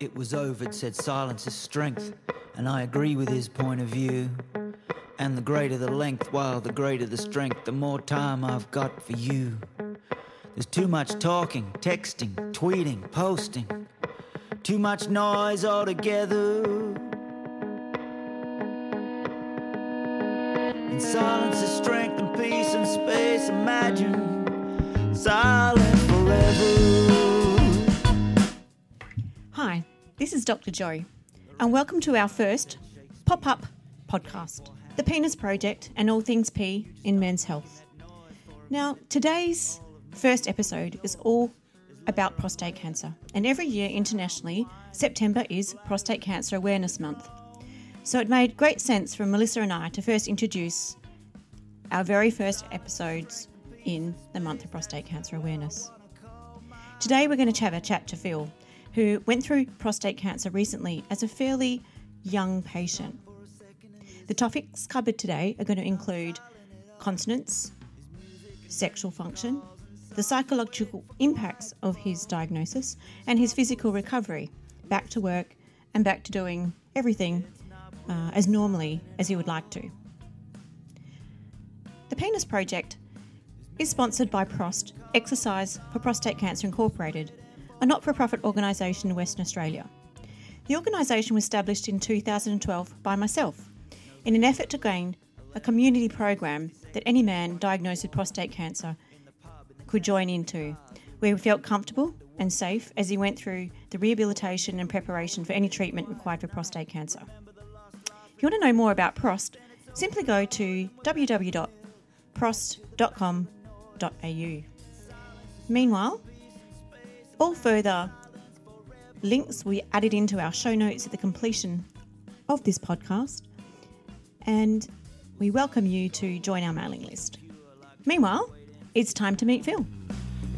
It was Ovid said silence is strength, and I agree with his point of view. And the greater the length, while the greater the strength, the more time I've got for you. There's too much talking, texting, tweeting, posting, too much noise altogether. In silence is strength and peace and space. Imagine silent forever. Hi, this is Dr. Jo, and welcome to our first pop up podcast, The Penis Project and All Things P in Men's Health. Now, today's first episode is all about prostate cancer, and every year internationally, September is Prostate Cancer Awareness Month. So it made great sense for Melissa and I to first introduce our very first episodes in the month of prostate cancer awareness. Today, we're going to have a chat to Phil, who went through prostate cancer recently as a fairly young patient. The topics covered today are going to include continence, sexual function, the psychological impacts of his diagnosis, and his physical recovery back to work and back to doing everything uh, as normally as he would like to. The Penis Project is sponsored by Prost Exercise for Prostate Cancer Incorporated, a not for profit organisation in Western Australia. The organisation was established in 2012 by myself in an effort to gain a community program that any man diagnosed with prostate cancer could join into, where he felt comfortable and safe as he went through the rehabilitation and preparation for any treatment required for prostate cancer. If you want to know more about Prost, simply go to www.prost.com.au. Meanwhile, all further links will be added into our show notes at the completion of this podcast, and we welcome you to join our mailing list. Meanwhile, it's time to meet Phil.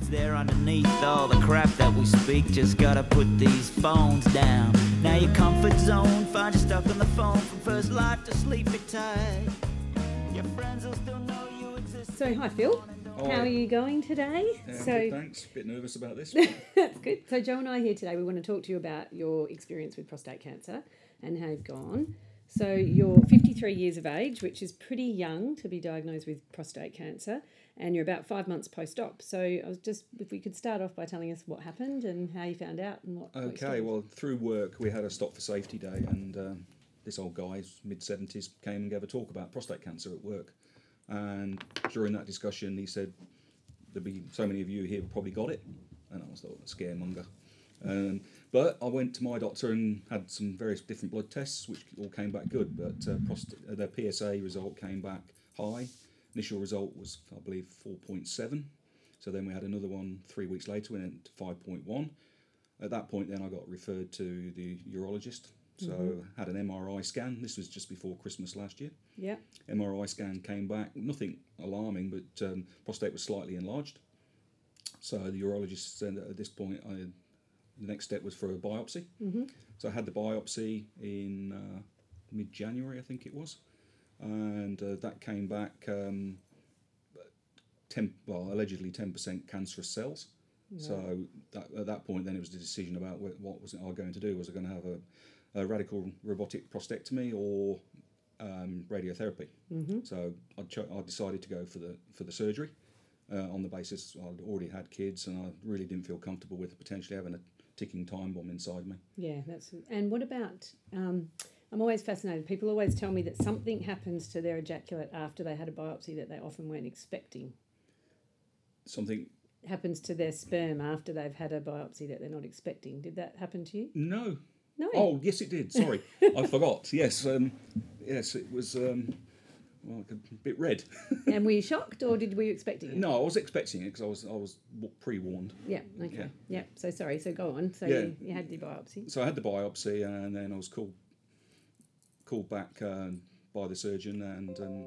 It's there underneath all the crap that we speak. Just gotta put these phones down. Now your comfort zone, find you stuck on the phone from first light to sleepy tight. Your friends will still know you exist. So, hi Phil. How are you going today? So, good, thanks. A bit nervous about this. That's good. So, Jo and I are here today. We want to talk to you about your experience with prostate cancer and how you've gone. So, you're 53 years of age, which is pretty young to be diagnosed with prostate cancer, and you're about five months post op. So, I was just, if we could start off by telling us what happened and how you found out and what. what okay, was. well, through work we had a stop for safety day, and um, this old guy, mid seventies, came and gave a talk about prostate cancer at work. And during that discussion, he said, There'd be so many of you here who probably got it," and I was thought scaremonger. Um, but I went to my doctor and had some various different blood tests, which all came back good. But uh, prost- uh, the PSA result came back high. Initial result was, I believe, 4.7. So then we had another one three weeks later, we went to 5.1. At that point, then I got referred to the urologist. So had an MRI scan. This was just before Christmas last year. Yeah. MRI scan came back, nothing alarming, but um, prostate was slightly enlarged. So the urologist said that at this point, I, the next step was for a biopsy. Mm-hmm. So I had the biopsy in uh, mid January, I think it was, and uh, that came back. Um, 10, well, allegedly 10% cancerous cells. So that, at that point, then it was the decision about what was I going to do? Was I going to have a, a radical robotic prostatectomy or um, radiotherapy? Mm-hmm. So I, cho- I decided to go for the for the surgery uh, on the basis I'd already had kids and I really didn't feel comfortable with potentially having a ticking time bomb inside me. Yeah, that's. And what about? Um, I'm always fascinated. People always tell me that something happens to their ejaculate after they had a biopsy that they often weren't expecting. Something Happens to their sperm after they've had a biopsy that they're not expecting. Did that happen to you? no. No. Oh yes, it did. Sorry, I forgot. Yes, um, yes, it was um, well, a bit red. And were you shocked, or did were you expecting it? no, I was expecting it because I was I was pre warned. Yeah. Okay. Yeah. Yeah. So sorry. So go on. So Yeah. you, you had the biopsy. So I had the biopsy, and then I was called called back uh, by the surgeon, and um,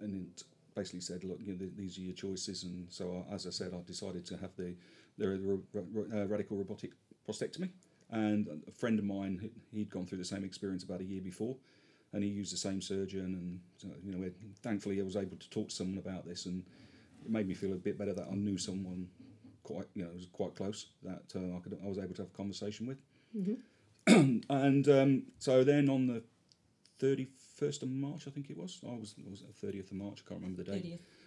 and it basically said, look, you know, th- these are your choices. And so, I, as I said, I decided to have the the, the uh, radical robotic prostatectomy. And a friend of mine, he- he'd gone through the same experience about a year before, and he used the same surgeon. And you know, thankfully, I was able to talk to someone about this, and it made me feel a bit better that I knew someone quite, you know, was quite close that uh, I could, I was able to have a conversation with. and um, so then on the 31st of March, I think it was, I was, was it 30th of March, I can't remember the date.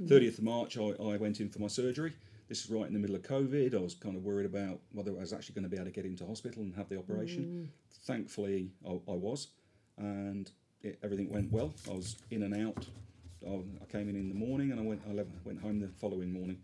30th, of March, I, I went in for my surgery. This is right in the middle of COVID. I was kind of worried about whether I was actually going to be able to get into hospital and have the operation. Mm. Thankfully, I, I was, and it, everything went well. I was in and out. I, I came in in the morning and I went, I left, went home the following morning.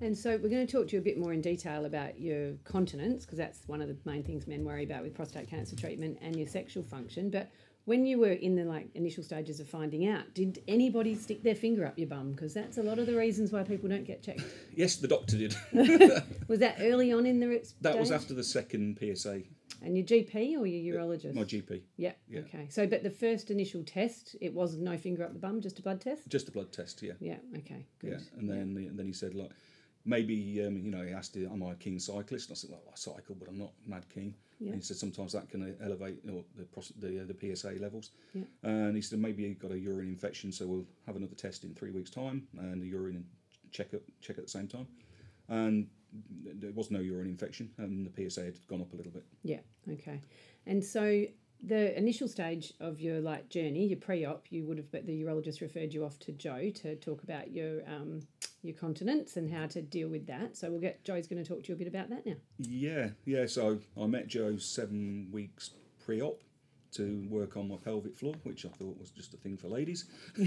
And so we're going to talk to you a bit more in detail about your continence because that's one of the main things men worry about with prostate cancer treatment and your sexual function. But when you were in the like initial stages of finding out, did anybody stick their finger up your bum? Because that's a lot of the reasons why people don't get checked. Yes, the doctor did. Was that early on in the that was after the second PSA. And your GP or your urologist? My GP. yeah. Yeah. Okay. So, but the first initial test, it was no finger up the bum, just a blood test. Just a blood test, yeah. Yeah. Okay. Good. Yeah, and then and then he said like maybe um, you know he asked am I a keen cyclist? And I said well I cycle but I'm not mad keen. Yeah. He said sometimes that can uh, elevate you know, the the, uh, the PSA levels. Yeah. And he said maybe you've got a urine infection, so we'll have another test in three weeks' time and a urine check at check at the same time. And there was no urine infection, and the PSA had gone up a little bit. Yeah. Okay. And so the initial stage of your like journey, your pre-op, you would have, but the urologist referred you off to Jo to talk about your um, your continence and how to deal with that. So we'll get Jo's going to talk to you a bit about that now. Yeah, yeah. So I met Jo seven weeks pre-op to work on my pelvic floor, which I thought was just a thing for ladies.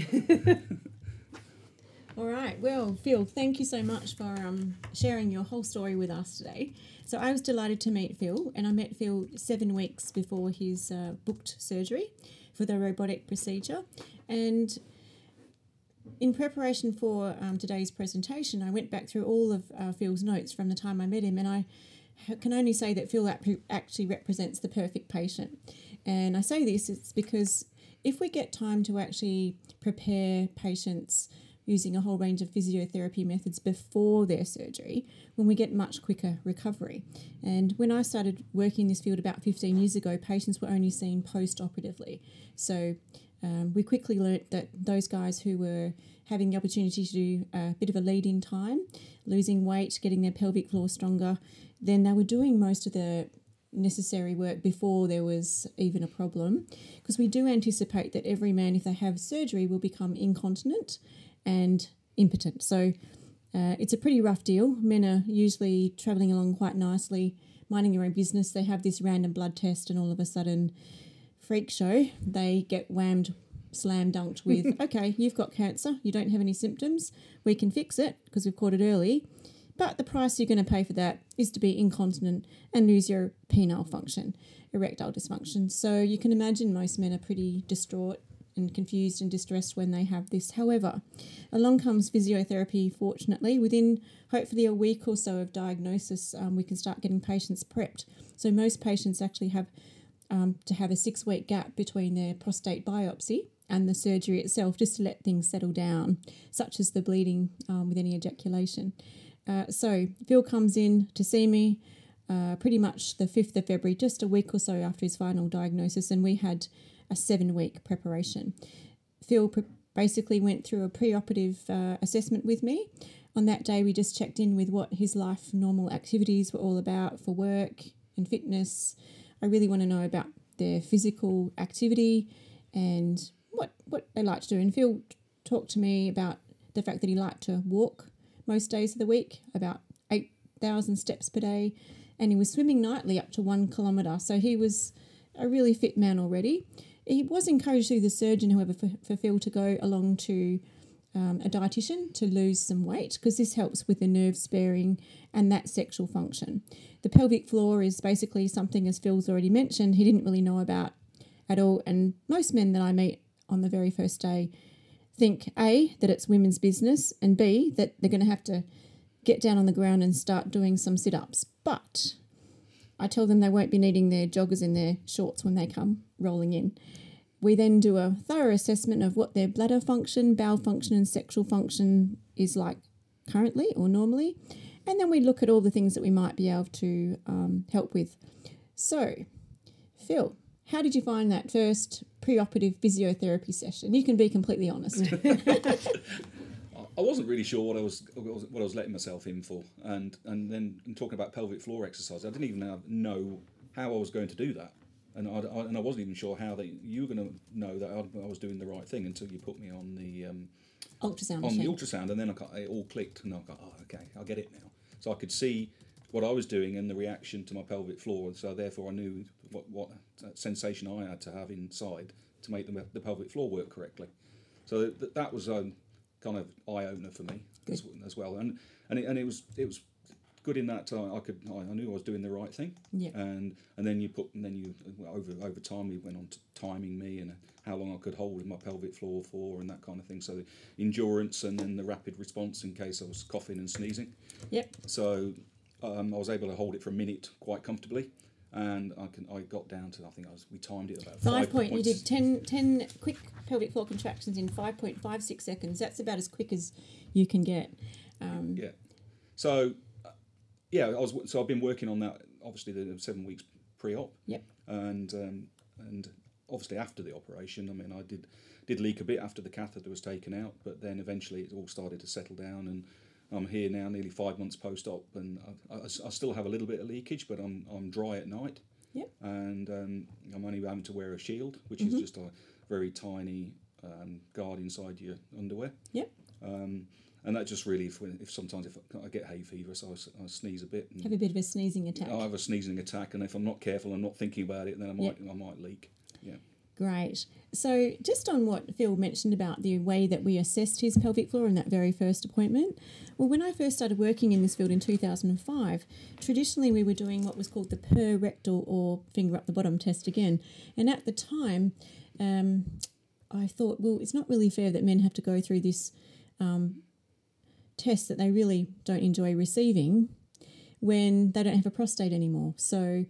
All right. Well, Phil, thank you so much for um, sharing your whole story with us today. So I was delighted to meet Phil, and I met Phil seven weeks before his uh, booked surgery for the robotic procedure. And in preparation for um, today's presentation, I went back through all of uh, Phil's notes from the time I met him, and I can only say that Phil actually represents the perfect patient. And I say this it's because if we get time to actually prepare patients using a whole range of physiotherapy methods before their surgery, when we get much quicker recovery. And when I started working in this field about 15 years ago, patients were only seen post operatively. So um, we quickly learnt that those guys who were having the opportunity to do a bit of a lead in time, losing weight, getting their pelvic floor stronger, then they were doing most of the necessary work before there was even a problem. Because we do anticipate that every man, if they have surgery, will become incontinent and impotent. So uh, it's a pretty rough deal. Men are usually travelling along quite nicely, minding their own business. They have this random blood test, and all of a sudden, freak show, they get whammed, slam dunked with, okay, you've got cancer, you don't have any symptoms, we can fix it because we've caught it early. But the price you're going to pay for that is to be incontinent and lose your penile function, erectile dysfunction. So you can imagine most men are pretty distraught and confused and distressed when they have this. However, along comes physiotherapy, fortunately. Within hopefully a week or so of diagnosis, um, we can start getting patients prepped. So most patients actually have um, to have a six week gap between their prostate biopsy and the surgery itself just to let things settle down, such as the bleeding um, with any ejaculation. Uh, so Phil comes in to see me uh, pretty much the 5th of February, just a week or so after his final diagnosis, and we had a seven week preparation. Phil pre- basically went through a preoperative uh, assessment with me. On that day, we just checked in with what his life normal activities were all about for work and fitness. I really want to know about their physical activity and what, what they like to do. And Phil talked to me about the fact that he liked to walk most days of the week, about 8,000 steps per day, and he was swimming nightly up to one kilometre. So he was a really fit man already. He was encouraged through the surgeon, however, for, for Phil to go along to um, a dietitian to lose some weight because this helps with the nerve sparing and that sexual function. The pelvic floor is basically something, as Phil's already mentioned, he didn't really know about at all. And most men that I meet on the very first day think A, that it's women's business, and B, that they're going to have to get down on the ground and start doing some sit ups. But I tell them they won't be needing their joggers in their shorts when they come rolling in. we then do a thorough assessment of what their bladder function, bowel function, and sexual function is like currently or normally. And then we look at all the things that we might be able to um, help with. So, Phil, how did you find that first preoperative physiotherapy session? You can be completely honest. I wasn't really sure what I was what I was letting myself in for, and and then in talking about pelvic floor exercise, I didn't even know how I was going to do that, and I, I and I wasn't even sure how that you were going to know that I, I was doing the right thing until you put me on the um, ultrasound on machine. the ultrasound, and then I got, it all clicked, and I got oh okay, I get it now. So I could see what I was doing and the reaction to my pelvic floor, and so therefore I knew what what sensation I had to have inside to make the, the pelvic floor work correctly. So th- that was a kind of eye opener for me as, as, well, and and it, and it was it was good in that uh, I could I, I knew I was doing the right thing, Yeah. and and then you put and then you over over time you went on to timing me and how long I could hold in my pelvic floor for and that kind of thing. So the endurance and then the rapid response in case I was coughing and sneezing. Yep. So um, I was able to hold it for a minute quite comfortably. And I can I got down to I think I was we timed it about Five five point. You did 10, 10 quick pelvic floor contractions in five point five six seconds. That's about as quick as you can get. Um, Yeah. So, yeah, I was. So I've been working on that. Obviously, the seven weeks pre-op. Yep. And um, and obviously after the operation, I mean, I did did leak a bit after the catheter was taken out, but then eventually it all started to settle down, and I'm here now, nearly five months post-op, and I, I, I still have a little bit of leakage, but I'm I'm dry at night. Yep. And um, I'm only having to wear a shield, which is just a very tiny um, guard inside your underwear. Yep. Um, and that just really, if, if sometimes if I get hay fever, so I, I sneeze a bit, and Have a bit of a sneezing attack. I have a sneezing attack, and if I'm not careful and not thinking about it, then I might I might leak. Yeah. Great. So, just on what Phil mentioned about the way that we assessed his pelvic floor in that very first appointment, well, when I first started working in this field in 2005, traditionally we were doing what was called the per rectal or finger up the bottom test again. And at the time, um, I thought, well, it's not really fair that men have to go through this um, test that they really don't enjoy receiving when they don't have a prostate anymore. So,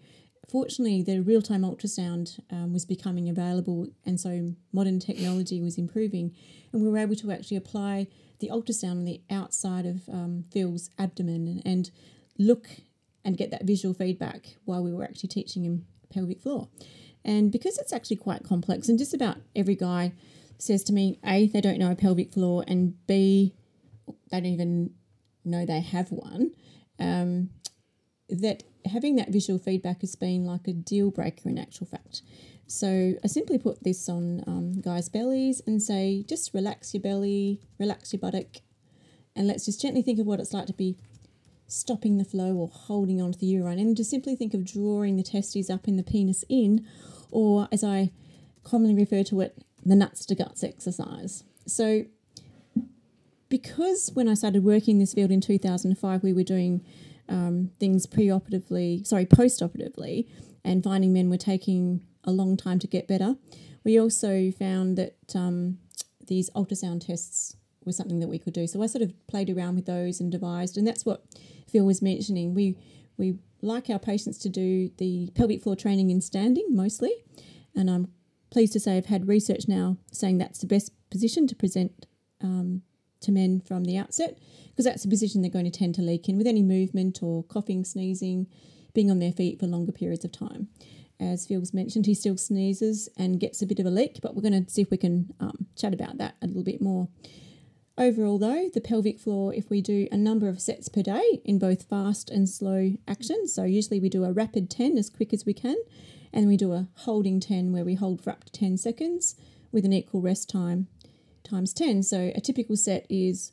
fortunately, the real time ultrasound um, was becoming available, and so modern technology was improving, and we were able to actually apply the ultrasound on the outside of um, Phil's abdomen and, and look and get that visual feedback while we were actually teaching him pelvic floor. And because it's actually quite complex, and just about every guy says to me, A, they don't know a pelvic floor, and B, they don't even know they have one. Um, that having that visual feedback has been like a deal breaker in actual fact. So I simply put this on um, guys' bellies and say, just relax your belly, relax your buttock, and let's just gently think of what it's like to be stopping the flow or holding onto the urine, and just simply think of drawing the testes up and the penis in, or as I commonly refer to it, the nuts to guts exercise. So because when I started working in this field in 2005, we were doing um, things pre-operatively, sorry, post-operatively, and finding men were taking a long time to get better. We also found that um, these ultrasound tests were something that we could do. So I sort of played around with those and devised, and that's what Phil was mentioning. We we like our patients to do the pelvic floor training in standing mostly, and I'm pleased to say I've had research now saying that's the best position to present um, to men from the outset because that's the position they're going to tend to leak in with any movement or coughing, sneezing, being on their feet for longer periods of time. As Phil's mentioned, he still sneezes and gets a bit of a leak, but we're going to see if we can um, chat about that a little bit more. Overall, though, the pelvic floor, if we do a number of sets per day in both fast and slow action, so usually we do a rapid 10 as quick as we can, and we do a holding 10 where we hold for up to 10 seconds with an equal rest time times 10. So a typical set is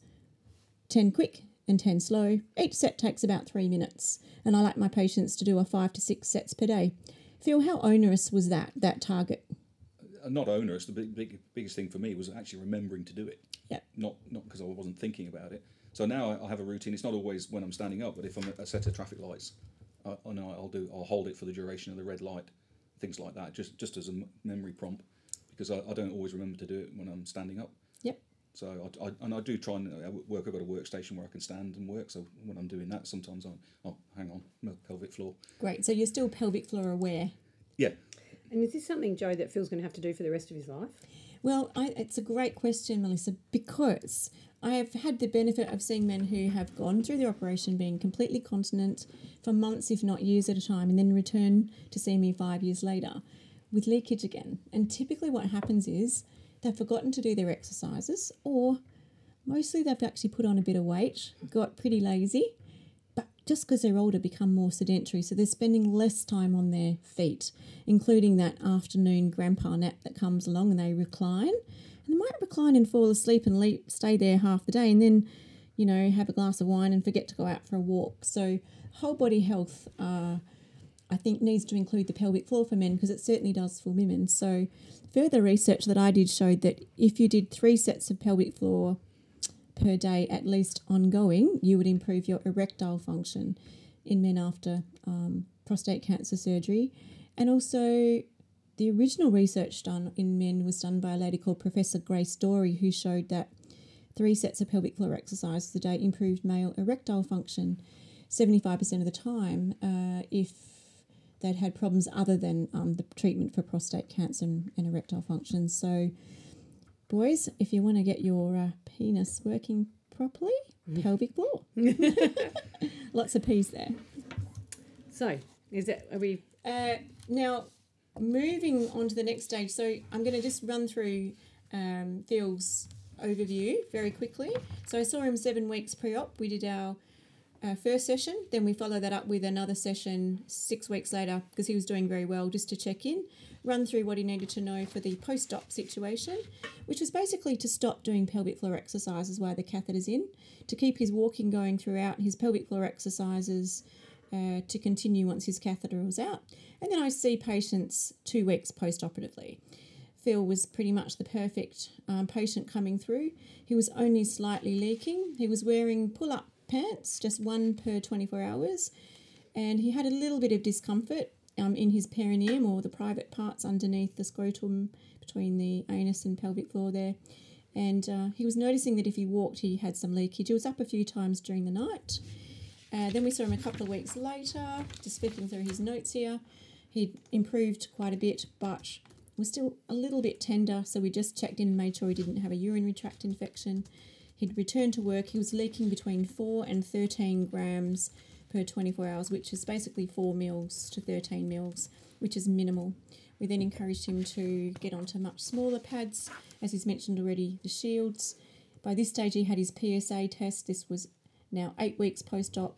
10 quick and 10 slow. Each set takes about three minutes, and I like my patients to do a five to six sets per day. Phil, how onerous was that, that target? Uh, Not onerous. The big, big biggest thing for me was actually remembering to do it. Yeah. Not not because I wasn't thinking about it. So now I, I have a routine. It's not always when I'm standing up, but if I'm at a set of traffic lights, I, I know I'll do. I'll hold it for the duration of the red light, things like that. Just just as a memory prompt, because I, I don't always remember to do it when I'm standing up. Yep. So I, I, and I do try and uh, work. I've got a workstation where I can stand and work. So when I'm doing that, sometimes I oh hang on, my pelvic floor. Great. So you're still pelvic floor aware. Yeah, And is this something, Jo, that Phil's going to have to do for the rest of his life? Well, I, it's a great question, Melissa, because I have had the benefit of seeing men who have gone through the operation being completely continent for months, if not years at a time, and then return to see me five years later with leakage again. And typically, what happens is they've forgotten to do their exercises, or mostly they've actually put on a bit of weight, got pretty lazy, but just because they're older, become more sedentary. So they're spending less time on their feet, including that afternoon grandpa nap that comes along and they recline and they might recline and fall asleep and leap, stay there half the day and then, you know, have a glass of wine and forget to go out for a walk. So, whole body health, uh, I think, needs to include the pelvic floor for men because it certainly does for women. So, further research that I did showed that if you did three sets of pelvic floor per day, at least ongoing, you would improve your erectile function in men after um, prostate cancer surgery. And also, the original research done in men was done by a lady called Professor Grace Dorey, who showed that three sets of pelvic floor exercises a day improved male erectile function 75% of the time uh, if they'd had problems other than um, the treatment for prostate cancer and, and, erectile function. So, boys, if you want to get your uh, penis working properly, mm. pelvic floor. Lots of peas there. So, is that, are we. Uh, now, moving on to the next stage, so I'm going to just run through um, Phil's overview very quickly. So I saw him seven weeks pre-op. We did our uh, first session, then we follow that up with another session six weeks later because he was doing very well, just to check in, run through what he needed to know for the post-op situation, which was basically to stop doing pelvic floor exercises while the catheter's in, to keep his walking going throughout, his pelvic floor exercises uh, to continue once his catheter was out. And then I see patients two weeks post operatively. Phil was pretty much the perfect um, patient coming through. He was only slightly leaking. He was wearing pull up pants, just one per 24 hours, and he had a little bit of discomfort um, in his perineum or the private parts underneath the scrotum between the anus and pelvic floor there. And uh, he was noticing that if he walked, he had some leakage. He was up a few times during the night. Uh, then we saw him a couple of weeks later, just flipping through his notes here. He'd improved quite a bit, but was still a little bit tender, so we just checked in and made sure he didn't have a urinary tract infection. He'd returned to work. He was leaking between 4 and 13 grams per 24 hours, which is basically 4 mils to 13 mils, which is minimal. We then encouraged him to get onto much smaller pads, as he's mentioned already, the shields. By this stage, he had his PSA test. This was now eight weeks post op.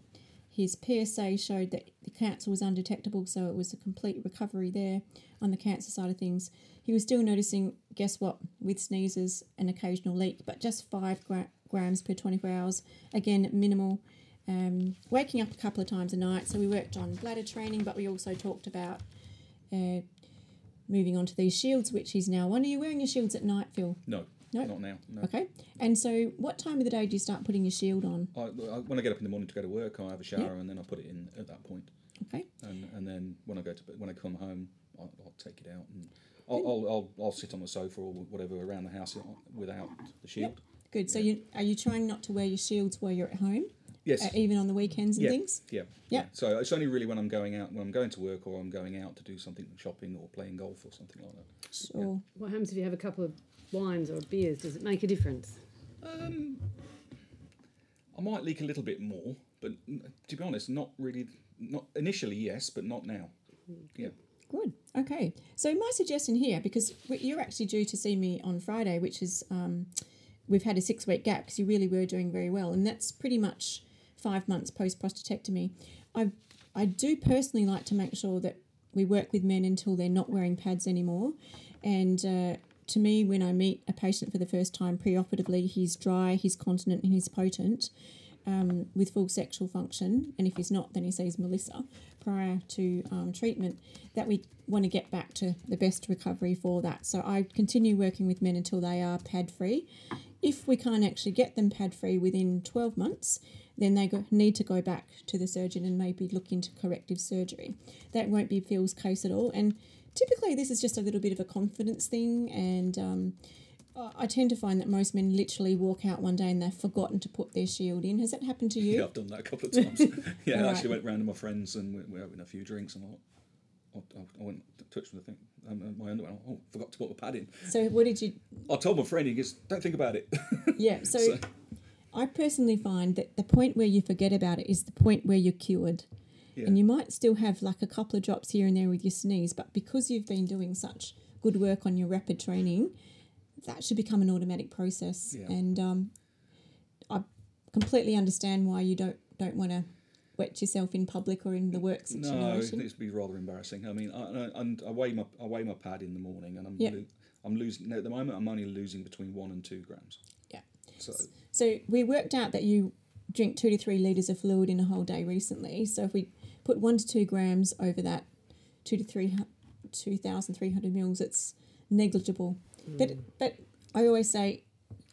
His PSA showed that the cancer was undetectable, so it was a complete recovery there on the cancer side of things. He was still noticing, guess what, with sneezes, an occasional leak, but just five gra- grams per 24 hours. Again, minimal. Um, waking up a couple of times a night, so we worked on bladder training, but we also talked about uh, moving on to these shields, which he's now on. Are you wearing your shields at night, Phil? No. No, not now. No. Okay. And so, what time of the day do you start putting your shield on? I, I, when I get up in the morning to go to work, I have a shower yep. and then I put it in at that point. Okay. And and then when I go to when I come home, I'll, I'll take it out and I'll, I'll, I'll, I'll, sit on the sofa or whatever around the house without the shield. Yep. Good. So you are you trying not to wear your shields while you're at home? Yes. Uh, even on the weekends and yeah. things. Yeah. yeah. So it's only really when I'm going out, when I'm going to work, or I'm going out to do something shopping or playing golf or something like that. Sure. Yeah. What happens if you have a couple of wines or beers? Does it make a difference? Um, I might leak a little bit more, but to be honest, not really. Not initially, yes, but not now. Yeah. Good. Okay. So my suggestion here, because you're actually due to see me on Friday, which is um, we've had a six week gap because you really were doing very well, and that's pretty much five months post prostatectomy. I I do personally like to make sure that we work with men until they're not wearing pads anymore, and uh, to me, when I meet a patient for the first time preoperatively, he's dry, he's continent, and he's potent um, with full sexual function. And if he's not, then he sees Melissa prior to um, treatment. That we want to get back to the best recovery for that. So I continue working with men until they are pad free. If we can't actually get them pad free within 12 months, then they go, need to go back to the surgeon and maybe look into corrective surgery. That won't be Phil's case at all. And typically this is just a little bit of a confidence thing and um, I tend to find that most men literally walk out one day and they've forgotten to put their shield in. Has that happened to you? Yeah, I've done that a couple of times. yeah, I actually went round to my friends and we were having a few drinks and I I, I went to touch the thing, um, my underwear. Oh, forgot to put the pad in. So what did you? I told my friend, he goes, "Don't think about it." Yeah. So, So- I personally find that the point where you forget about it is the point where you're cured. Yeah. And you might still have like a couple of drops here and there with your sneeze, but because you've been doing such good work on your rapid training, that should become an automatic process. Yeah. And um, I completely understand why you don't don't want to wet yourself in public or in the work No, situation. it'd be rather embarrassing. I mean, I, I- and I weigh my I weigh my pad in the morning, and I'm Yeah. lo- I'm losing at the moment. I'm only losing between one and two grams. yeah. So So we worked out that you drink two to three liters of fluid in a whole day recently. So if we put one to two grams over that two to three two thousand three hundred mils, it's negligible. But but I always say,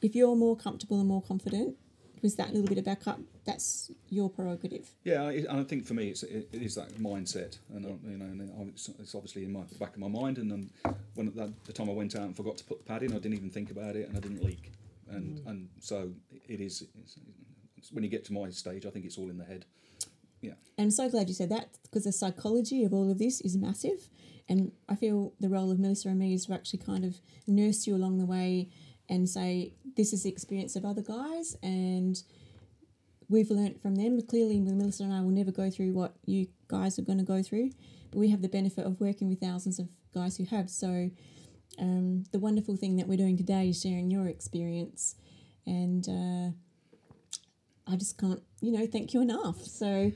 if you're more comfortable and more confident with that little bit of backup, that's your prerogative. yeah, I, and I think for me, it's it, is that mindset, and I, you know, and it's, it's obviously in my the back of my mind. And um, when that, the time I went out and forgot to put the pad in, I didn't even think about it, and I didn't leak. And and so it is. It's, it's, when you get to my stage, I think it's all in the head. Yeah. And I'm so glad you said that because the psychology of all of this is massive. And I feel the role of Melissa and me is to actually kind of nurse you along the way and say, this is the experience of other guys and we've learnt from them. Clearly, Melissa and I will never go through what you guys are going to go through, but we have the benefit of working with thousands of guys who have. So um, the wonderful thing that we're doing today is sharing your experience. And uh, I just can't, you know, thank you enough. So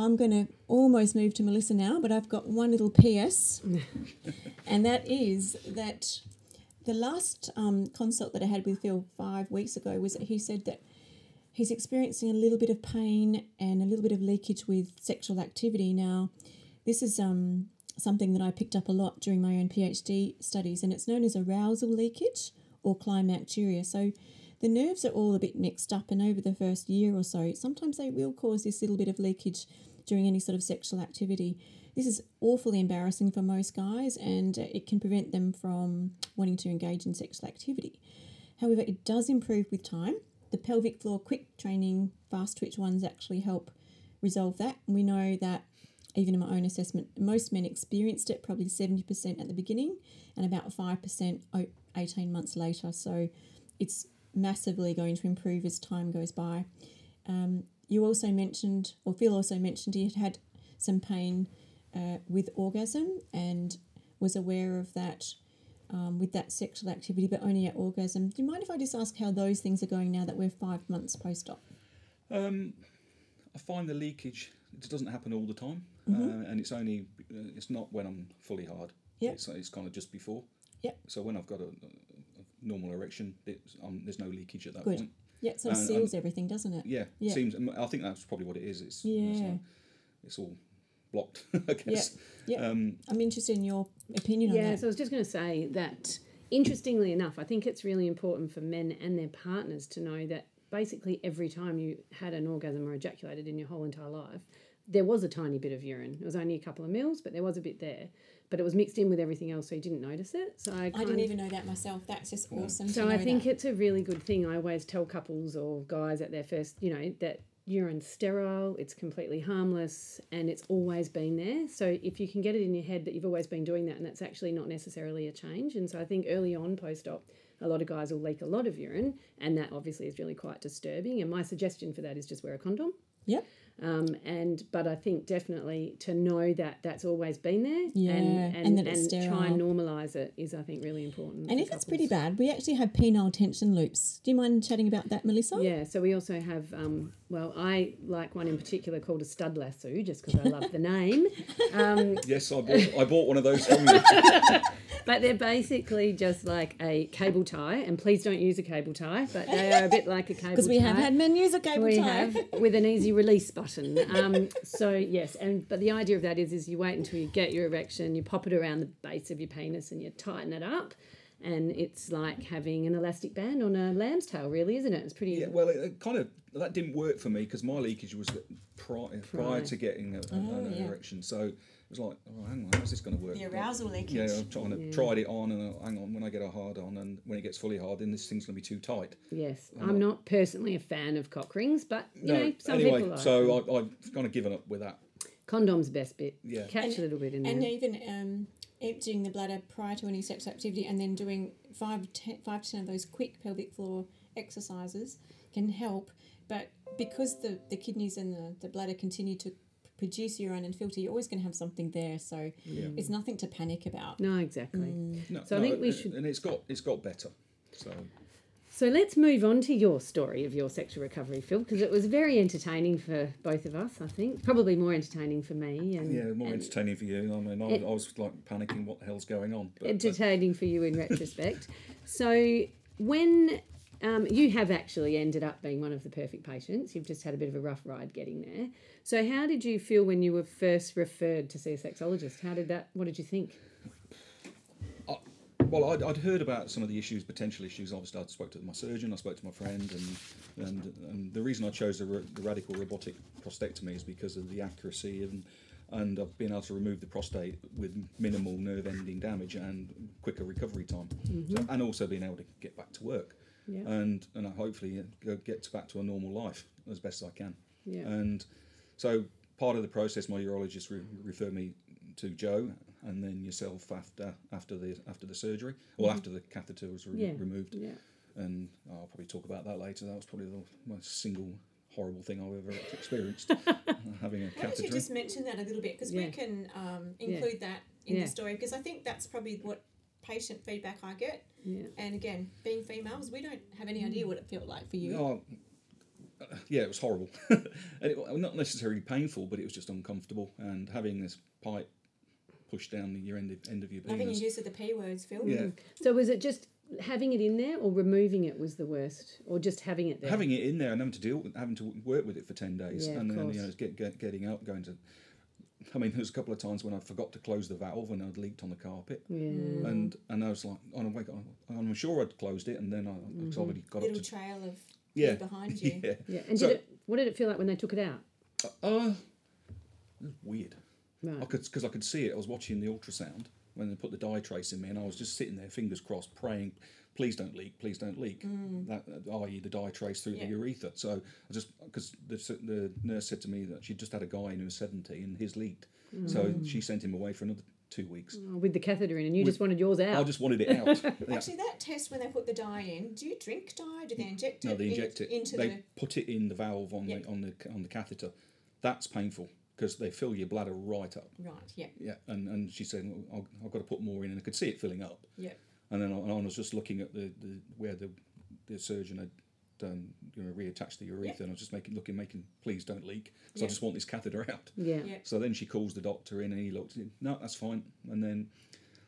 I'm going to almost move to Melissa now, but I've got one little PS, and that is that the last um, consult that I had with Phil five weeks ago was that he said that he's experiencing a little bit of pain and a little bit of leakage with sexual activity. Now, this is um, something that I picked up a lot during my own PhD studies, and it's known as arousal leakage or climacturia. So the nerves are all a bit mixed up, and over the first year or so, sometimes they will cause this little bit of leakage during any sort of sexual activity. This is awfully embarrassing for most guys, and uh, it can prevent them from wanting to engage in sexual activity. However, it does improve with time. The pelvic floor quick training fast twitch ones actually help resolve that. We know that even in my own assessment, most men experienced it probably 70% at the beginning and about 5% o- 18 months later. So it's massively going to improve as time goes by. Um, you also mentioned, or Phil also mentioned, he had had some pain uh, with orgasm and was aware of that um, with that sexual activity, but only at orgasm. Do you mind if I just ask how those things are going now that we're five months post op? Um, I find the leakage it doesn't happen all the time, Mm-hmm. uh, and it's only uh, it's not when I'm fully hard. Yep. It's, it's kind of just before. Yep. So when I've got a, a, normal erection, it's, um, there's no leakage at that Good. point. Yeah, it sort of And- seals everything, doesn't it? Yeah. Yeah. Seems. I think that's probably what it is. It's it's, Yeah. like- it's all blocked. I Yeah. guess. Yeah. Um, I'm interested in your opinion on that. Yeah, so I was just going to say that, interestingly enough, I think it's really important for men and their partners to know that basically every time you had an orgasm or ejaculated in your whole entire life, there was a tiny bit of urine. It was only a couple of mils, but there was a bit there. But it was mixed in with everything else, so you didn't notice it. So I, I didn't even know that myself. That's just mm. awesome. So to know I think that. it's a really good thing. I always tell couples or guys at their first, you know, that urine's sterile, it's completely harmless, and it's always been there. So if you can get it in your head that you've always been doing that, and that's actually not necessarily a change. And so I think early on post op, a lot of guys will leak a lot of urine, and that obviously is really quite disturbing. And my suggestion for that is just wear a condom. Yep. Um, and but I think definitely to know that that's always been there, Yeah, and and and, it's try and normalise it is I think really important. And if it's pretty bad, we actually have penile tension loops. Do you mind chatting about that, Melissa? Yeah, so we also have, um, well, I like one in particular called a stud lasso, just because I love the name. Um, yes, I bought. I bought one of those from you. but they're basically just like a cable tie, and please don't use a cable tie, but they are a bit like a cable tie. Because we have had men use a cable we tie. have with an easy release button. Um, so yes, and but the idea of that is is you wait until you get your erection, you pop it around the base of your penis, and you tighten it up. And it's like having an elastic band on a lamb's tail, really, isn't it? It's pretty. Yeah, well, it, it kind of that didn't work for me because my leakage was prior, prior Prior. to getting a, a- an yeah. erection. So it was like, oh, hang on, how's this going to work? The arousal leakage. Yeah, I'm trying to tried it on, and uh, hang on, when I get a hard on, and when it gets fully hard, then this thing's going to be too tight. Yes, I'm not personally a fan of cock rings, but you no, know, some anyway, people are. so I, I've kind of given up with that. Condom's best bit. Yeah. Catch a little bit in and there. And even um, emptying the bladder prior to any sexual activity and then doing five, ten, five to ten of those quick pelvic floor exercises can help. But because the, the kidneys and the, the bladder continue to produce urine and filter, you're always going to have something there. So it's nothing to panic about. No, exactly. Mm. No, So I think we and- should- and it's got it's got better. So So let's move on to your story of your sexual recovery, Phil, because it was very entertaining for both of us, I think. Probably more entertaining for me and, yeah, more and entertaining for you. I mean, I, It- I was like panicking. What the hell's going on? But, but- entertaining for you in retrospect. So when um, you have actually ended up being one of the perfect patients, you've just had a bit of a rough ride getting there. So how did you feel when you were first referred to see a sexologist? How did that? What did you think? Well, I'd, I'd heard about some of the issues, potential issues. Obviously, I spoke to my surgeon, I spoke to my friend, and and, and the reason I chose the, the radical robotic prostatectomy is because of the accuracy and and I've been able to remove the prostate with minimal nerve ending damage and quicker recovery time, so, mm-hmm. and also being able to get back to work, Yeah. and and I hopefully uh, get back to a normal life as best as I can. Yeah. And so part of the process, my urologist re- referred me to Jo, and then yourself after after the after the surgery, or mm-hmm. after the catheter was re- Yeah. removed. Yeah. And I'll probably talk about that later. That was probably the most single horrible thing I've ever experienced, having a Why don't catheter. you just mention that a little bit? Because Yeah. we can um, include that in the story because I think that's probably what patient feedback I get. Yeah. And again, being females, we don't have any idea mm. what it felt like for you. Oh, yeah, it was horrible, and it, not necessarily painful, but it was just uncomfortable. And having this pipe pushed down the your end of, end of your Loving Having penis. use of the P words, Phil. Yeah, So was it just having it in there, or removing it was the worst, or just having it there? having it in there and having to deal with having to work with it for 10 days Yeah, of and then course. you know get, get getting out going to I mean, there was a couple of times when I forgot to close the valve and I'd leaked on the carpet, yeah. and and I was like, no, wait, I- I'm sure I'd closed it, and then I, Mm-hmm. I'd already got up Little to trail of yeah, pee behind you. yeah, Yeah. And So- did it? What did it feel like when they took it out? Uh, it was weird. I could because I could see it. I was watching the ultrasound when they put the dye trace in me, and I was just sitting there, fingers crossed, praying, please don't leak, please don't leak. Mm. That, i.e., the dye trace through Yeah. the urethra. So I just because the, the nurse said to me that she just had a guy in who was seventy and his leaked, so mm. she sent him away for another two weeks. Oh, with the catheter in, and you just wanted yours out. I just wanted it out. Actually, that test when they put the dye in, do you drink dye? Do they inject it? No, they in- inject it. into they the. put it in the valve on Yep. the on the on the catheter. That's painful because they fill your bladder right up. Right. Yeah. Yeah, and, and she said, "I've, I've got to put more in, and I could see it filling up. Yeah. And then I, and I was just looking at the, the where the the surgeon had done, you know, reattached the urethra, Yeah. and I was just making looking, making, please don't leak, because Yeah. I just want this catheter out. yeah. Yeah. So then she calls the doctor in, and he looked, no, that's fine. And then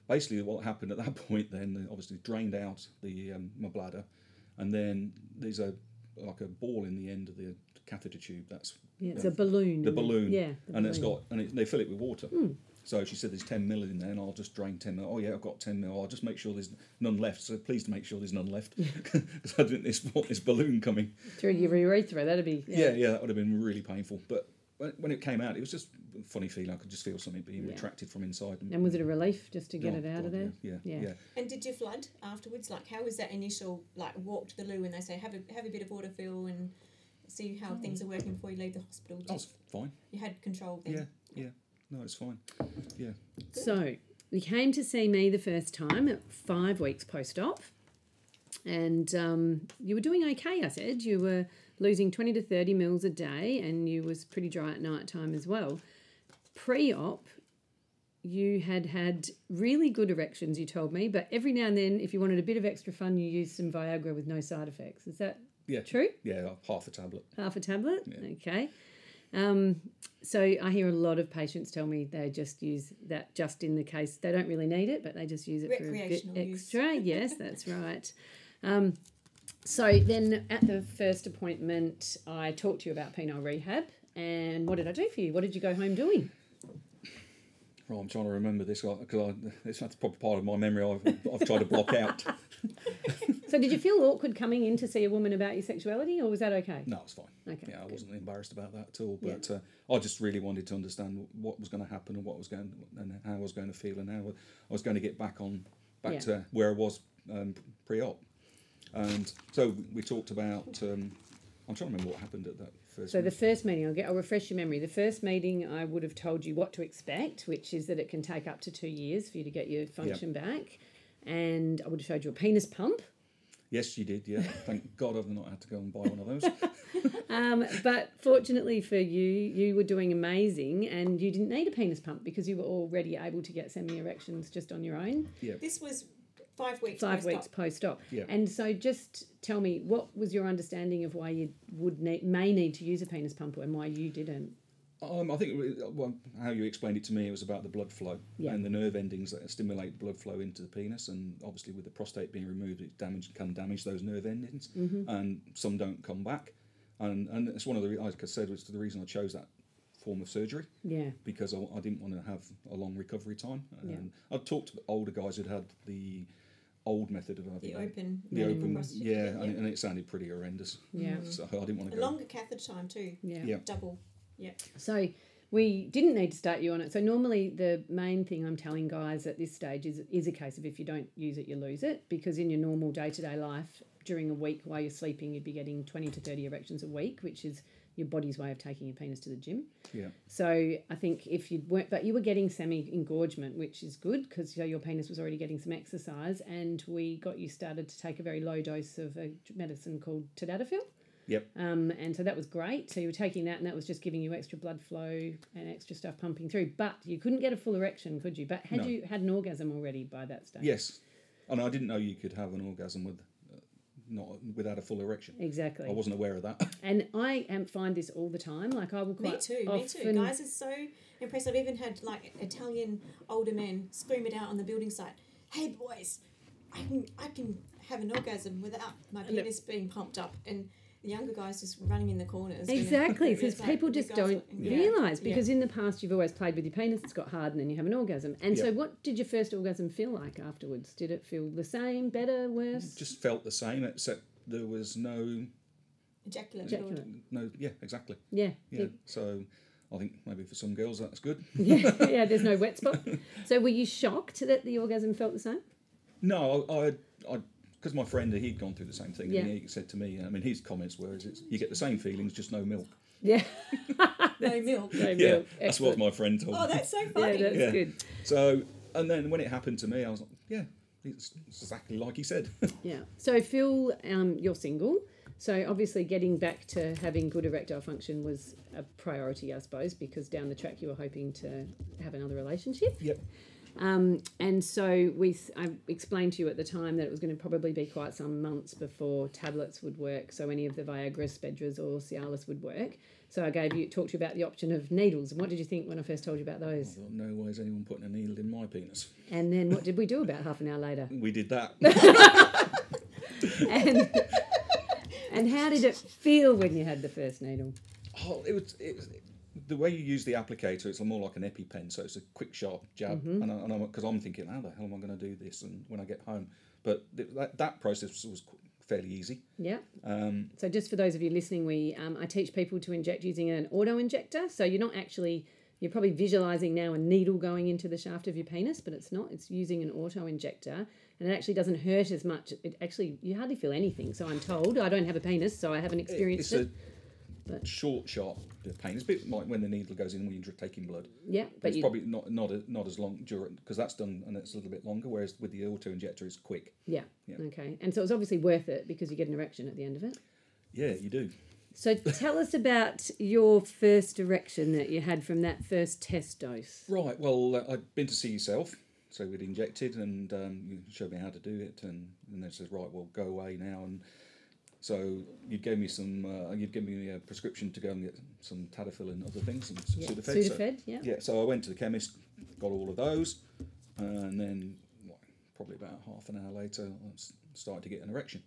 basically what happened at that point, then they obviously drained out the um, my bladder, and then there's a like a ball in the end of the catheter tube. That's Yeah, it's a balloon. the balloon. Yeah. the and it's got and it, they fill it with water. Hmm. So she said there's 10 mil in there, and I'll just drain 10 mil. Oh yeah, I've got 10 mil. I'll just make sure there's none left. So please make sure there's none left because I didn't this want this balloon coming. through your urethra. That'd be Yeah, yeah, that would have been really painful. But when, when it came out, it was just a funny feeling. I could just feel something being Yeah. retracted from inside. And was it a relief just to get Oh, it out of there? Yeah, yeah, Yeah. yeah. And did you flood afterwards? Like, how was that initial like walk to the loo when they say have a have a bit of water fill and see how things are working before you leave the hospital? Did That was fine. you had control then? Yeah, yeah. No, it's fine. Yeah. So you came to see me the first time at five weeks post op, and um, you were doing okay. I said you were losing twenty to thirty mils a day, and you was pretty dry at night time as well. Pre op, you had had really good erections. You told me, but every now and then, if you wanted a bit of extra fun, you used some Viagra with no side effects. Is that Yeah. true? Yeah, half a tablet. Half a tablet? Yeah. Okay. Um, so I hear a lot of patients tell me they just use that just in the case they don't really need it, but they just use it for a bit Recreational use. extra. yes, that's right. Um, so then at the first appointment, I talked to you about penile rehab. And what did I do for you? What did you go home doing? Well, I'm trying to remember this because it's that's probably part of my memory. I've, I've tried to block out. So did you feel awkward coming in to see a woman about your sexuality, or was that okay? No, it's fine. Okay, Yeah, I good. wasn't embarrassed about that at all. Yeah. But uh, I just really wanted to understand what was going to happen and what was going and how I was going to feel and how I was going to get back on back Yeah. to where I was um, pre-op. And so we talked about. Um, I'm trying to remember what happened at that First So one. the first meeting, I'll get. I'll refresh your memory. The first meeting, I would have told you what to expect, which is that it can take up to two years for you to get your function back, and I would have showed you a penis pump. yes, you did. Yeah, thank God I've not had to go and buy one of those. Um, but fortunately for you, you were doing amazing, and you didn't need a penis pump because you were already able to get semi erections just on your own. Yeah. This was five weeks. five post-op. weeks post op. Yeah. And so, just tell me, what was your understanding of why you would need, may need to use a penis pump and why you didn't? Um, I think well, how you explained it to me, it was about the blood flow Yeah. and the nerve endings that stimulate blood flow into the penis. And obviously, with the prostate being removed, it damage can damage those nerve endings, Mm-hmm. and some don't come back. And and it's one of the re- like I said, it's the reason I chose that form of surgery Yeah. because I, I didn't want to have a long recovery time. Yeah. I've talked to older guys who'd had the old method of having The open. the open, prostate, yeah, and, it, and it sounded pretty horrendous. Yeah. So I didn't want to A go. longer catheter time too. Yeah. Yeah. Double. Yeah. So we didn't need to start you on it. So normally the main thing I'm telling guys at this stage is is a case of if you don't use it, you lose it. Because in your normal day to day life, during a week while you're sleeping, you'd be getting 20 to 30 erections a week, which is your body's way of taking your penis to the gym. Yeah. So I think if you weren't, but you were getting semi engorgement, which is good because your penis was already getting some exercise, and we got you started to take a very low dose of a medicine called tadalafil. Yep. Um, and so that was great. So you were taking that, and that was just giving you extra blood flow and extra stuff pumping through. But you couldn't get a full erection, could you? But had No. you had an orgasm already by that stage? Yes, and I didn't know you could have an orgasm with not without a full erection. Exactly. I wasn't aware of that. And I am find this all the time. Like I will Me quite too. Me too. Guys are so impressed. I've even had like Italian older men scream it out on the building site. Hey boys, I can I can have an orgasm without my penis being pumped up, and the younger guys just running in the corners. and Exactly, it's because people you just don't are- yeah, realise. yeah. Because in the past, you've always played with your penis, it's got hard, and then you have an orgasm. And so, what did your first orgasm feel like afterwards? Did it feel the same, better, worse? Just felt the same, except there was no, ejaculate. Ejaculate. no, yeah, exactly, yeah, yeah. So I think maybe for some girls that's good. yeah, yeah. There's no wet spot. So, were you shocked that the orgasm felt the same? No, I, I, because my friend he'd gone through the same thing, Yeah. and he said to me, I mean, his comments were, is it's, you get the same feelings, just no milk. Yeah, No milk. no Yeah, milk. that's what my friend told Oh, me. that's so Yeah, funny. that's Yeah. good. So, and then when it happened to me, I was like, yeah, it's exactly like he said. Yeah. So, Phil, um, you're single. So, obviously, getting back to having good erectile function was a priority, I suppose, because down the track you were hoping to have another relationship. yep. Um, and so we, I explained to you at the time that it was going to probably be quite some months before tablets would work. So any of the Viagra, Spedras, or Cialis would work. So I gave you talked to you about the option of needles. And what did you think when I first told you about those? thought, no way is anyone putting a needle in my penis. And then what did we do about half an hour later? We did that. And and how did it feel when you had the first needle? Oh, it was, it was the way you use the applicator. It's more like an EpiPen, so it's a quick, sharp jab. Mm-hmm. And, I, and I'm because I'm thinking, how the hell am I going to do this? And when I get home, but th- that, that process was fairly easy. Yeah. Um, So just for those of you listening, we um, I teach people to inject using an auto injector. So you're not actually you're probably visualizing now a needle going into the shaft of your penis, but it's not. It's using an auto injector, and it actually doesn't hurt as much. It actually you hardly feel anything. So I'm told I don't have a penis, so I haven't experienced it's it. a short, sharp bit of pain. It's a bit like when the needle goes in when you're taking blood. yeah, But but it's you, probably not not not as long during because that's done and it's a little bit longer. Whereas with the auto injector, it's quick. yeah, Yeah. okay. And so it's obviously worth it because you get an erection at the end of it. Yeah, you do. So tell us about your first erection that you had from that first test dose. Right. Well, uh, I'd been to see yourself, so we'd injected, and um, you showed me how to do it, and and they said, right, well, go away now, and so you gave me some, uh, you'd give me a prescription to go and get some Tadafil and other things, and some Yeah. Sudafed. so- yeah. yeah. So I went to the chemist, got all of those, and then what, probably about half an hour later, I s- started to get an erection,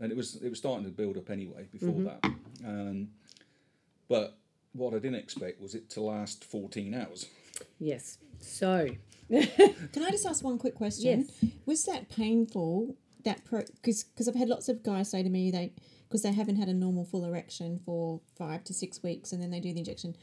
and it was it was starting to build up anyway before Mm-hmm. that, um, but what I didn't expect was it to last fourteen hours. Yes. So Can I just ask one quick question? Yes. Was that painful? That pro because because I've had lots of guys say to me they because they haven't had a normal full erection for five to six weeks and then they do the injection.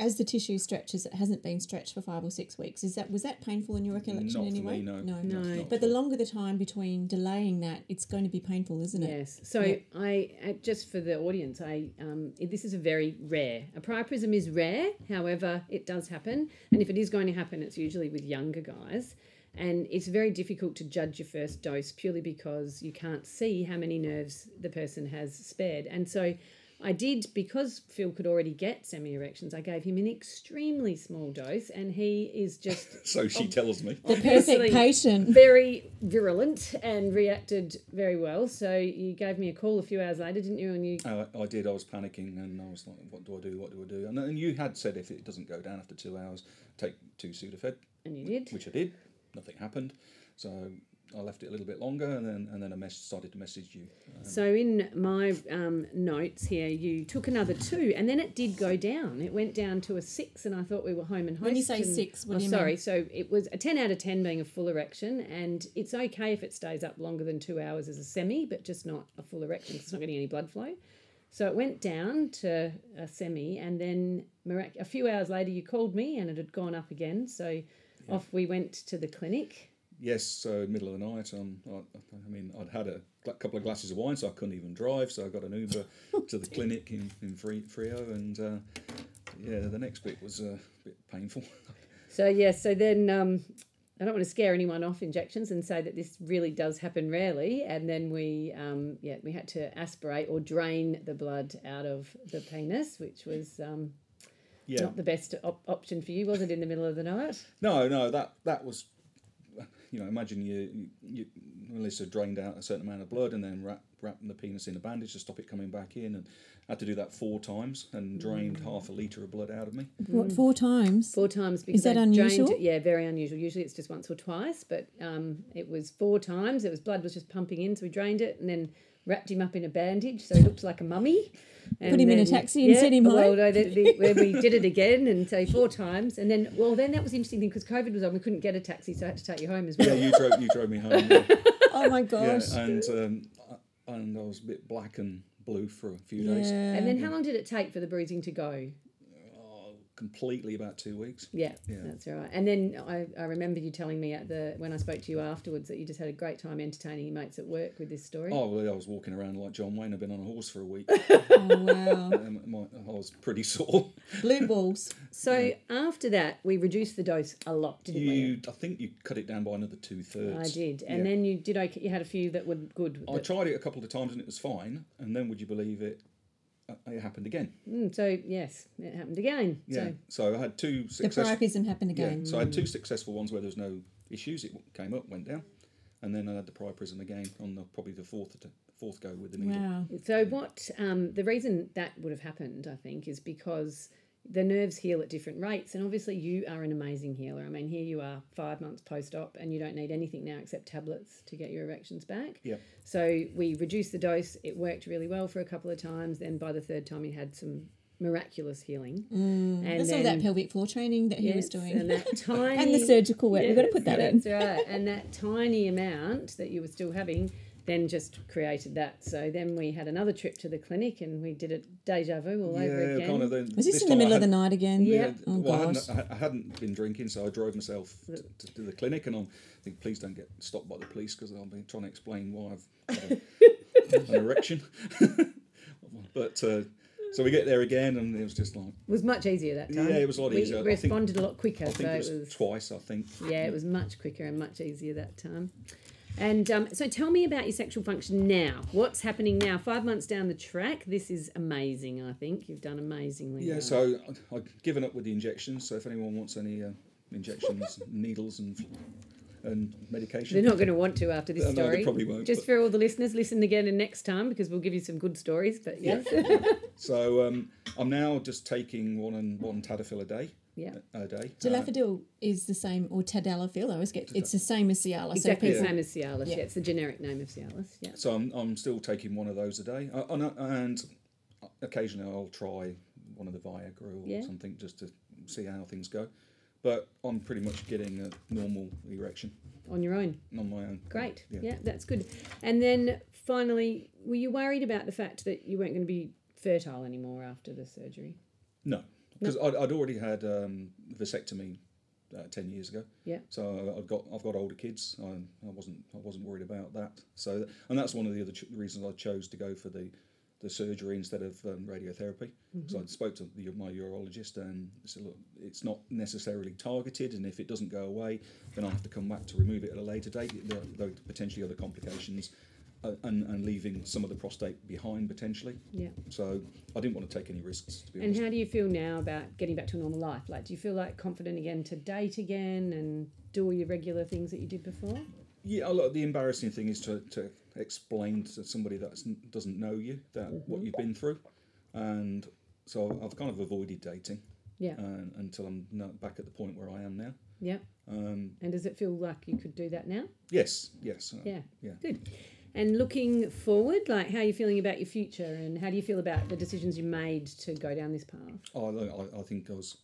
as the tissue stretches, it hasn't been stretched for five or six weeks. Is that was that painful in your recollection Not for anyway? me, no. no. No. Not But the longer the time between delaying that, it's going to be painful, isn't it? Yes. So Yeah. I uh, just for the audience, I um, this is a very rare. A priapism is rare. However, it does happen, and if it is going to happen, it's usually with younger guys. And it's very difficult to judge your first dose purely because you can't see how many nerves the person has spared. And so I did, because Phil could already get semi erections, I gave him an extremely small dose, and he is just So she tells me. The perfect patient. very virulent and reacted very well. So you gave me a call a few hours later, didn't you? And you Uh, I did. I was panicking, and I was like, "What do I do? What do I do?" And, and you had said if it doesn't go down after two hours, take two Sudafed, and you did. which I did. Nothing happened, so I left it a little bit longer, and then and then I mess- started to message you. So in my um, notes here, you took another two, and then it did go down. It went down to a six, and I thought we were home and host. When you say and- six, what oh, do you sorry. mean? So it was a ten out of ten being a full erection, and it's okay if it stays up longer than two hours as a semi, but just not a full erection 'cause it's not getting any blood flow. So it went down to a semi, and then mirac- a few hours later, you called me, and it had gone up again. So off we went to the clinic. Yes, so middle of the night. Um, I, I mean, I'd had a gla- couple of glasses of wine, so I couldn't even drive. So I got an Uber to the clinic in in Fre- Freo, and uh, yeah, the next bit was uh, a bit painful. So yeah, so then um, I don't want to scare anyone off injections and say that this really does happen rarely. And then we, um, yeah, we had to aspirate or drain the blood out of the penis, which was um, yeah, not the best op- option for you, was it? In the middle of the night. no, no, that that was, you know, imagine you, you Melissa drained out a certain amount of blood and then wrap, wrapping the penis in a bandage to stop it coming back in, and had to do that four times and drained half a liter of blood out of me. What four times? Four times because Is that they unusual? Drained, yeah, very unusual. Usually it's just once or twice, but um, it was four times. It was blood was just pumping in, so we drained it and then wrapped him up in a bandage, so he looked like a mummy. And him in a taxi and sent him well, home? No, the, the, when we did it again and say four times, and then well, then that was the interesting thing because COVID was on, we couldn't get a taxi, so I had to take you home as well. Yeah, you drove you drove me home. Yeah, Oh my yeah gosh. and um, I- and I was a bit black and blue for a few Yeah. days. And then how long did it take for the bruising to go? Completely about two weeks. Yeah, Yeah. that's right. And then I, I remember you telling me at the when I spoke to you afterwards that you just had a great time entertaining your mates at work with this story. Oh, well, I was walking around like John Wayne. I've been on a horse for a week. Oh wow. um, my, I was pretty sore. Blue balls. So after that, we reduced the dose a lot, didn't we? I think you cut it down by another two thirds. I did, and Yeah. then you did okay. You had a few that were good. I tried it a couple of times and it was fine. And then, would you believe it? Uh, It happened again. Mm, so yes, it happened again. Yeah. So So I had two The successful. priapism happened Yeah. again. So I had two successful ones where there was no issues. It came up, went down, and then I had the priapism again on the, probably the fourth att- fourth go with the needle. Wow. So what? Um, the reason that would have happened, I think, is because the nerves heal at different rates, and obviously you are an amazing healer. I mean, here you are, five months post-op, and you don't need anything now except tablets to get your erections back. Yeah. So we reduced the dose. It worked really well for a couple of times. Then by the third time, he had some miraculous healing. Mm. and That's all that pelvic floor training that he was doing. and that tiny And the surgical work. We've got to put that in. that's right. And that tiny amount that you were still having then just created that. So then we had another trip to the clinic and we did it deja vu all over again. kind of. Then, Was this, in the middle of the night again? Yeah. Oh well, I gosh. hadn't, I hadn't been drinking, so I drove myself to, to, to the clinic, and I'm thinking, please don't get stopped by the police because I'll be trying to explain why I've got a, an erection. but uh, so we get there again, and it was just like, It was much easier that time. Yeah, it was a lot we easier. I think- responded a lot quicker. I think so it was, it was twice. I think. yeah, it was much quicker and much easier that time. And um, so tell me about your sexual function now. What's happening now? Five months down the track, this is amazing. I think you've done amazingly. Yeah, well. so I've given up with the injections. So if anyone wants any uh, injections, needles, and and medication, They're not going to want to after this No, no, they probably won't, Just for all the listeners, listen again and next time because we'll give you some good stories. But yes, So um, I'm now just taking one and one Tadafil a day. Yeah, A day. Uh, is the same, or tadalafil. I always get it's the same as Cialis. exactly so the people, same as Cialis. Yeah. Yeah. it's the generic name of Cialis. Yeah. so I'm, I'm still taking one of those a day, uh, and, and occasionally I'll try one of the Viagra or Yeah. something just to see how things go. But I'm pretty much getting a normal erection On your own. on my own. Great. Yeah. Yeah. that's good. And then finally, were you worried about the fact that you weren't going to be fertile anymore after the surgery? No, because I'd, I'd already had um, vasectomy uh, ten years ago. Yeah. So I've got I've got older kids. I, I wasn't I wasn't worried about that. So and that's one of the other ch- reasons I chose to go for the the surgery instead of um, radiotherapy. So I spoke to the, my urologist and said, look, it's not necessarily targeted, and if it doesn't go away, then I have to come back to remove it at a later date. There there are potentially other complications. Uh, and, and leaving some of the prostate behind potentially. Yeah. So I didn't want to take any risks. To be And honest. how do you feel now about getting back to a normal life? Like, do you feel like confident again to date again and do all your regular things that you did before? Yeah, a lot of the embarrassing thing is to, to explain to somebody that doesn't know you that what you've been through, and so I've kind of avoided dating Yeah. uh, until I'm back at the point where I am now. yeah. Um, And does it feel like you could do that now? yes, yes, uh, Yeah. yeah. Good. And looking forward, like how are you feeling about your future and how do you feel about the decisions you made to go down this path? I, I, I think I was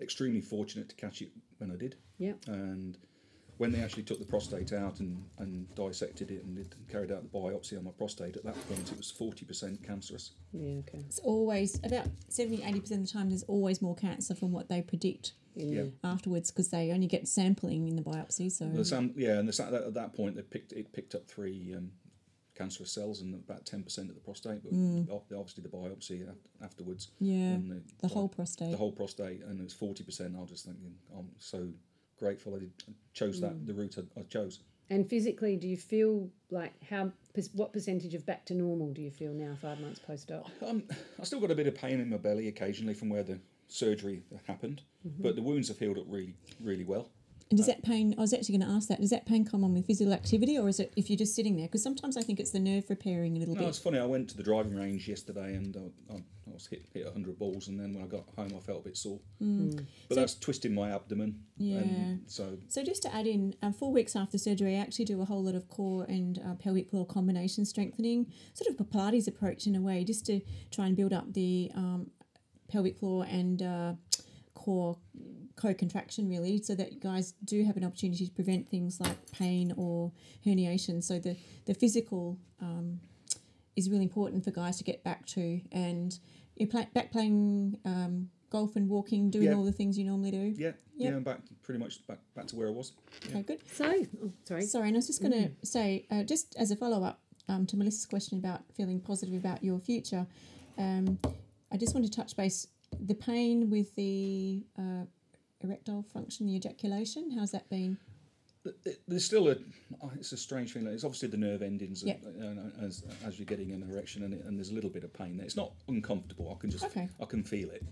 extremely fortunate to catch it when I did, Yeah. and when they actually took the prostate out and, and dissected it and did, carried out the biopsy on my prostate, at that point it was forty percent cancerous. Yeah, okay. It's always about 70 80% of the time, there's always more cancer from what they predict Yeah. afterwards because they only get sampling in the biopsy. So, The sam- yeah, and the, sa- at that point they picked it picked up three um, cancerous cells and about ten percent of the prostate, but ob- obviously the biopsy afterwards. Mm. yeah, and the, the whole prostate. the whole prostate, and it was forty percent. I was just thinking, I'm so grateful I did, chose Mm. that the route I, I chose. And physically, do you feel like how, what percentage of back to normal do you feel now, five months post op? Um, I still got a bit of pain in my belly occasionally from where the surgery happened, Mm-hmm. but the wounds have healed up really, really well. And does that pain, I was actually going to ask that, does that pain come on with physical activity or is it if you're just sitting there? Because sometimes I think it's the nerve repairing a little No, bit. it's funny. I went to the driving range yesterday and I, I, I was hit hit hundred balls, and then when I got home, I felt a bit sore. But So- that's twisting my abdomen. Yeah. And so So just to add in, um, four weeks after surgery, I actually do a whole lot of core and uh, pelvic floor combination strengthening, sort of a Pilates approach in a way, just to try and build up the um, pelvic floor and uh, core co-contraction really, so that you guys do have an opportunity to prevent things like pain or herniation. So the the physical um, is really important for guys to get back to, and you're play, back playing um, golf and walking, doing Yeah. all the things you normally do. yeah, Yep. yeah, I'm back pretty much back back to where I was. Okay, good. So, oh, sorry. Sorry, and I was just going to say, uh, just as a follow up um, to Melissa's question about feeling positive about your future, um, I just want to touch base the pain with the uh, erectile function, the ejaculation. How's that been? There's still a oh, it's a strange feeling. It's obviously the nerve endings Yeah. uh, as as you're getting an erection, and, it, and there's a little bit of pain there. It's not uncomfortable. I can just Okay. I can feel it,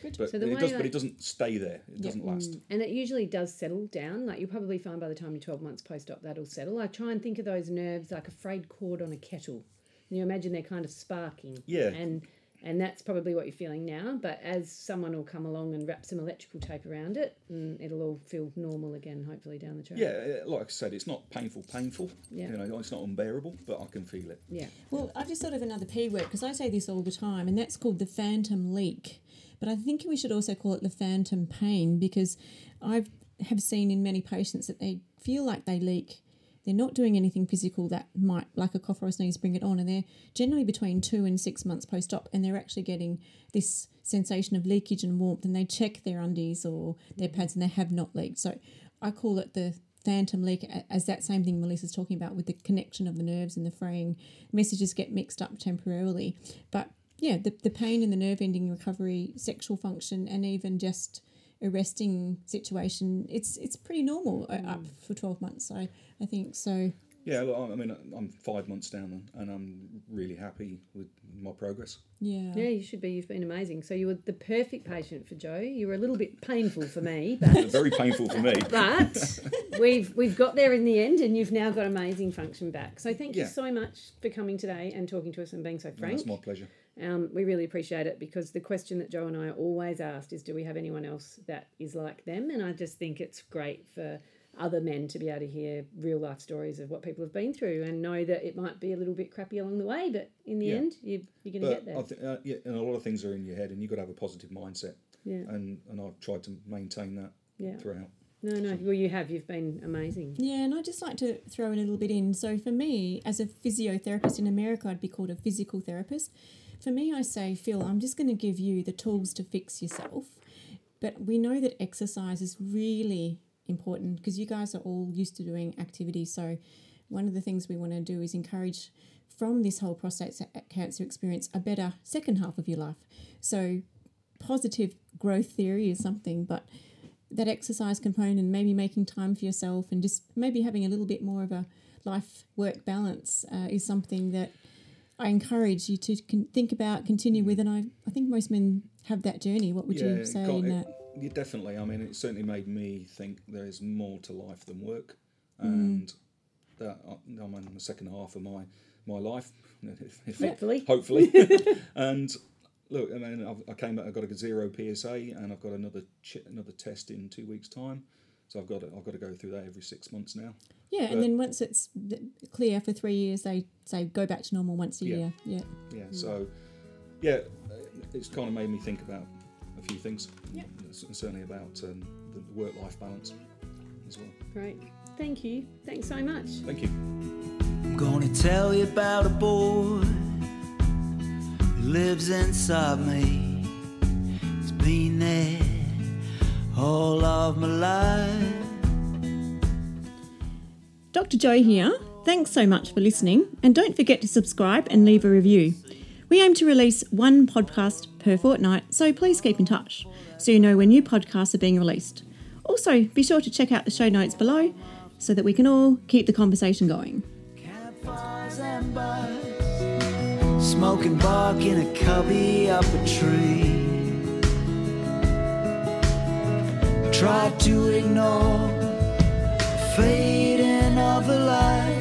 Good. but So the it does. that- But it doesn't stay there. It Yeah. doesn't last. And it usually does settle down. Like you'll probably find by the time you're 12 months post op, that'll settle. I try and think of those nerves like a frayed cord on a kettle. And you imagine they're kind of sparking. Yeah. And and that's probably what you're feeling now. But as someone will come along and wrap some electrical tape around it, and it'll all feel normal again, hopefully down the track. Yeah, uh, like I said, it's not painful, painful. Yeah. You know, it's not unbearable, but I can feel it. Yeah. Well, I've just thought of another P word because I say this all the time, and that's called the phantom leak. But I think we should also call it the phantom pain because I have seen in many patients that they feel like they leak. They're not doing anything physical that might, like a cough or a sneeze, bring it on, and they're generally between two and six months post op, and they're actually getting this sensation of leakage and warmth, and they check their undies or their pads, and they have not leaked. So I call it the phantom leak as that same thing Melissa's talking about with the connection of the nerves and the fraying messages get mixed up temporarily. But yeah, the, the pain in the nerve ending recovery, sexual function, and even just a resting situation, it's it's pretty normal uh, up for 12 months. I, I think so. Yeah, look, I I mean, I'm five months down, and I'm really happy with my progress. Yeah. Yeah, you should be. You've been amazing. So you were the perfect patient for Jo. You were a little bit painful for me, but Very painful for me. but we've we've got there in the end, and you've now got amazing function back. So thank you so much for coming today and talking to us and being so No, frank. It's my pleasure. Um, we really appreciate it because the question that Jo and I always asked is, do we have anyone else that is like them? And I just think it's great for other men to be able to hear real life stories of what people have been through and know that it might be a little bit crappy along the way, but in the Yeah. end, you, you're going to get But there. I think, uh, yeah, and a lot of things are in your head, and you've got to have a positive mindset. Yeah. And and I've tried to maintain that Yeah. throughout. No, no. Well, you have. You've been amazing. Yeah, and I'd just like to throw in a little bit in. So for me, as a physiotherapist in America, I'd be called a physical therapist. For me, I say, Phil, I'm just going to give you the tools to fix yourself. But we know that exercise is really important because you guys are all used to doing activity. So one of the things we want to do is encourage from this whole prostate cancer experience a better second half of your life. So positive growth theory is something, but that exercise component, maybe making time for yourself and just maybe having a little bit more of a life work balance uh, is something that I encourage you to con- think about, continue with. And I, I think most men have that journey. What would Yeah, you say in it- that? Yeah, definitely. I mean, it certainly made me think there is more to life than work, Mm. and that I- I'm in the second half of my my life. if- if- Hopefully. hopefully. and look, I mean, I've, I came back. I got a zero PSA, and I've got another ch- another test in two weeks' time. So I've got to, I've got to go through that every six months now. Yeah, but- and then once it's clear for three years, they say go back to normal once a Yeah. year. Yeah. Yeah. So, yeah, it's kind of made me think about a few things. Yeah. S- Certainly about um, the work life balance as well. Great. Thank you. Thanks so much. Thank you. I'm gonna tell you about a boy who lives inside me. He's been there all of my life. Dr. Jo here. Thanks so much for listening, and don't forget to subscribe and leave a review. We aim to release one podcast per fortnight, so please keep in touch so you know when new podcasts are being released. Also, be sure to check out the show notes below so that we can all keep the conversation going. Campfires and bars, smoking bark in a cubby up a tree. Try to ignore fading of the light.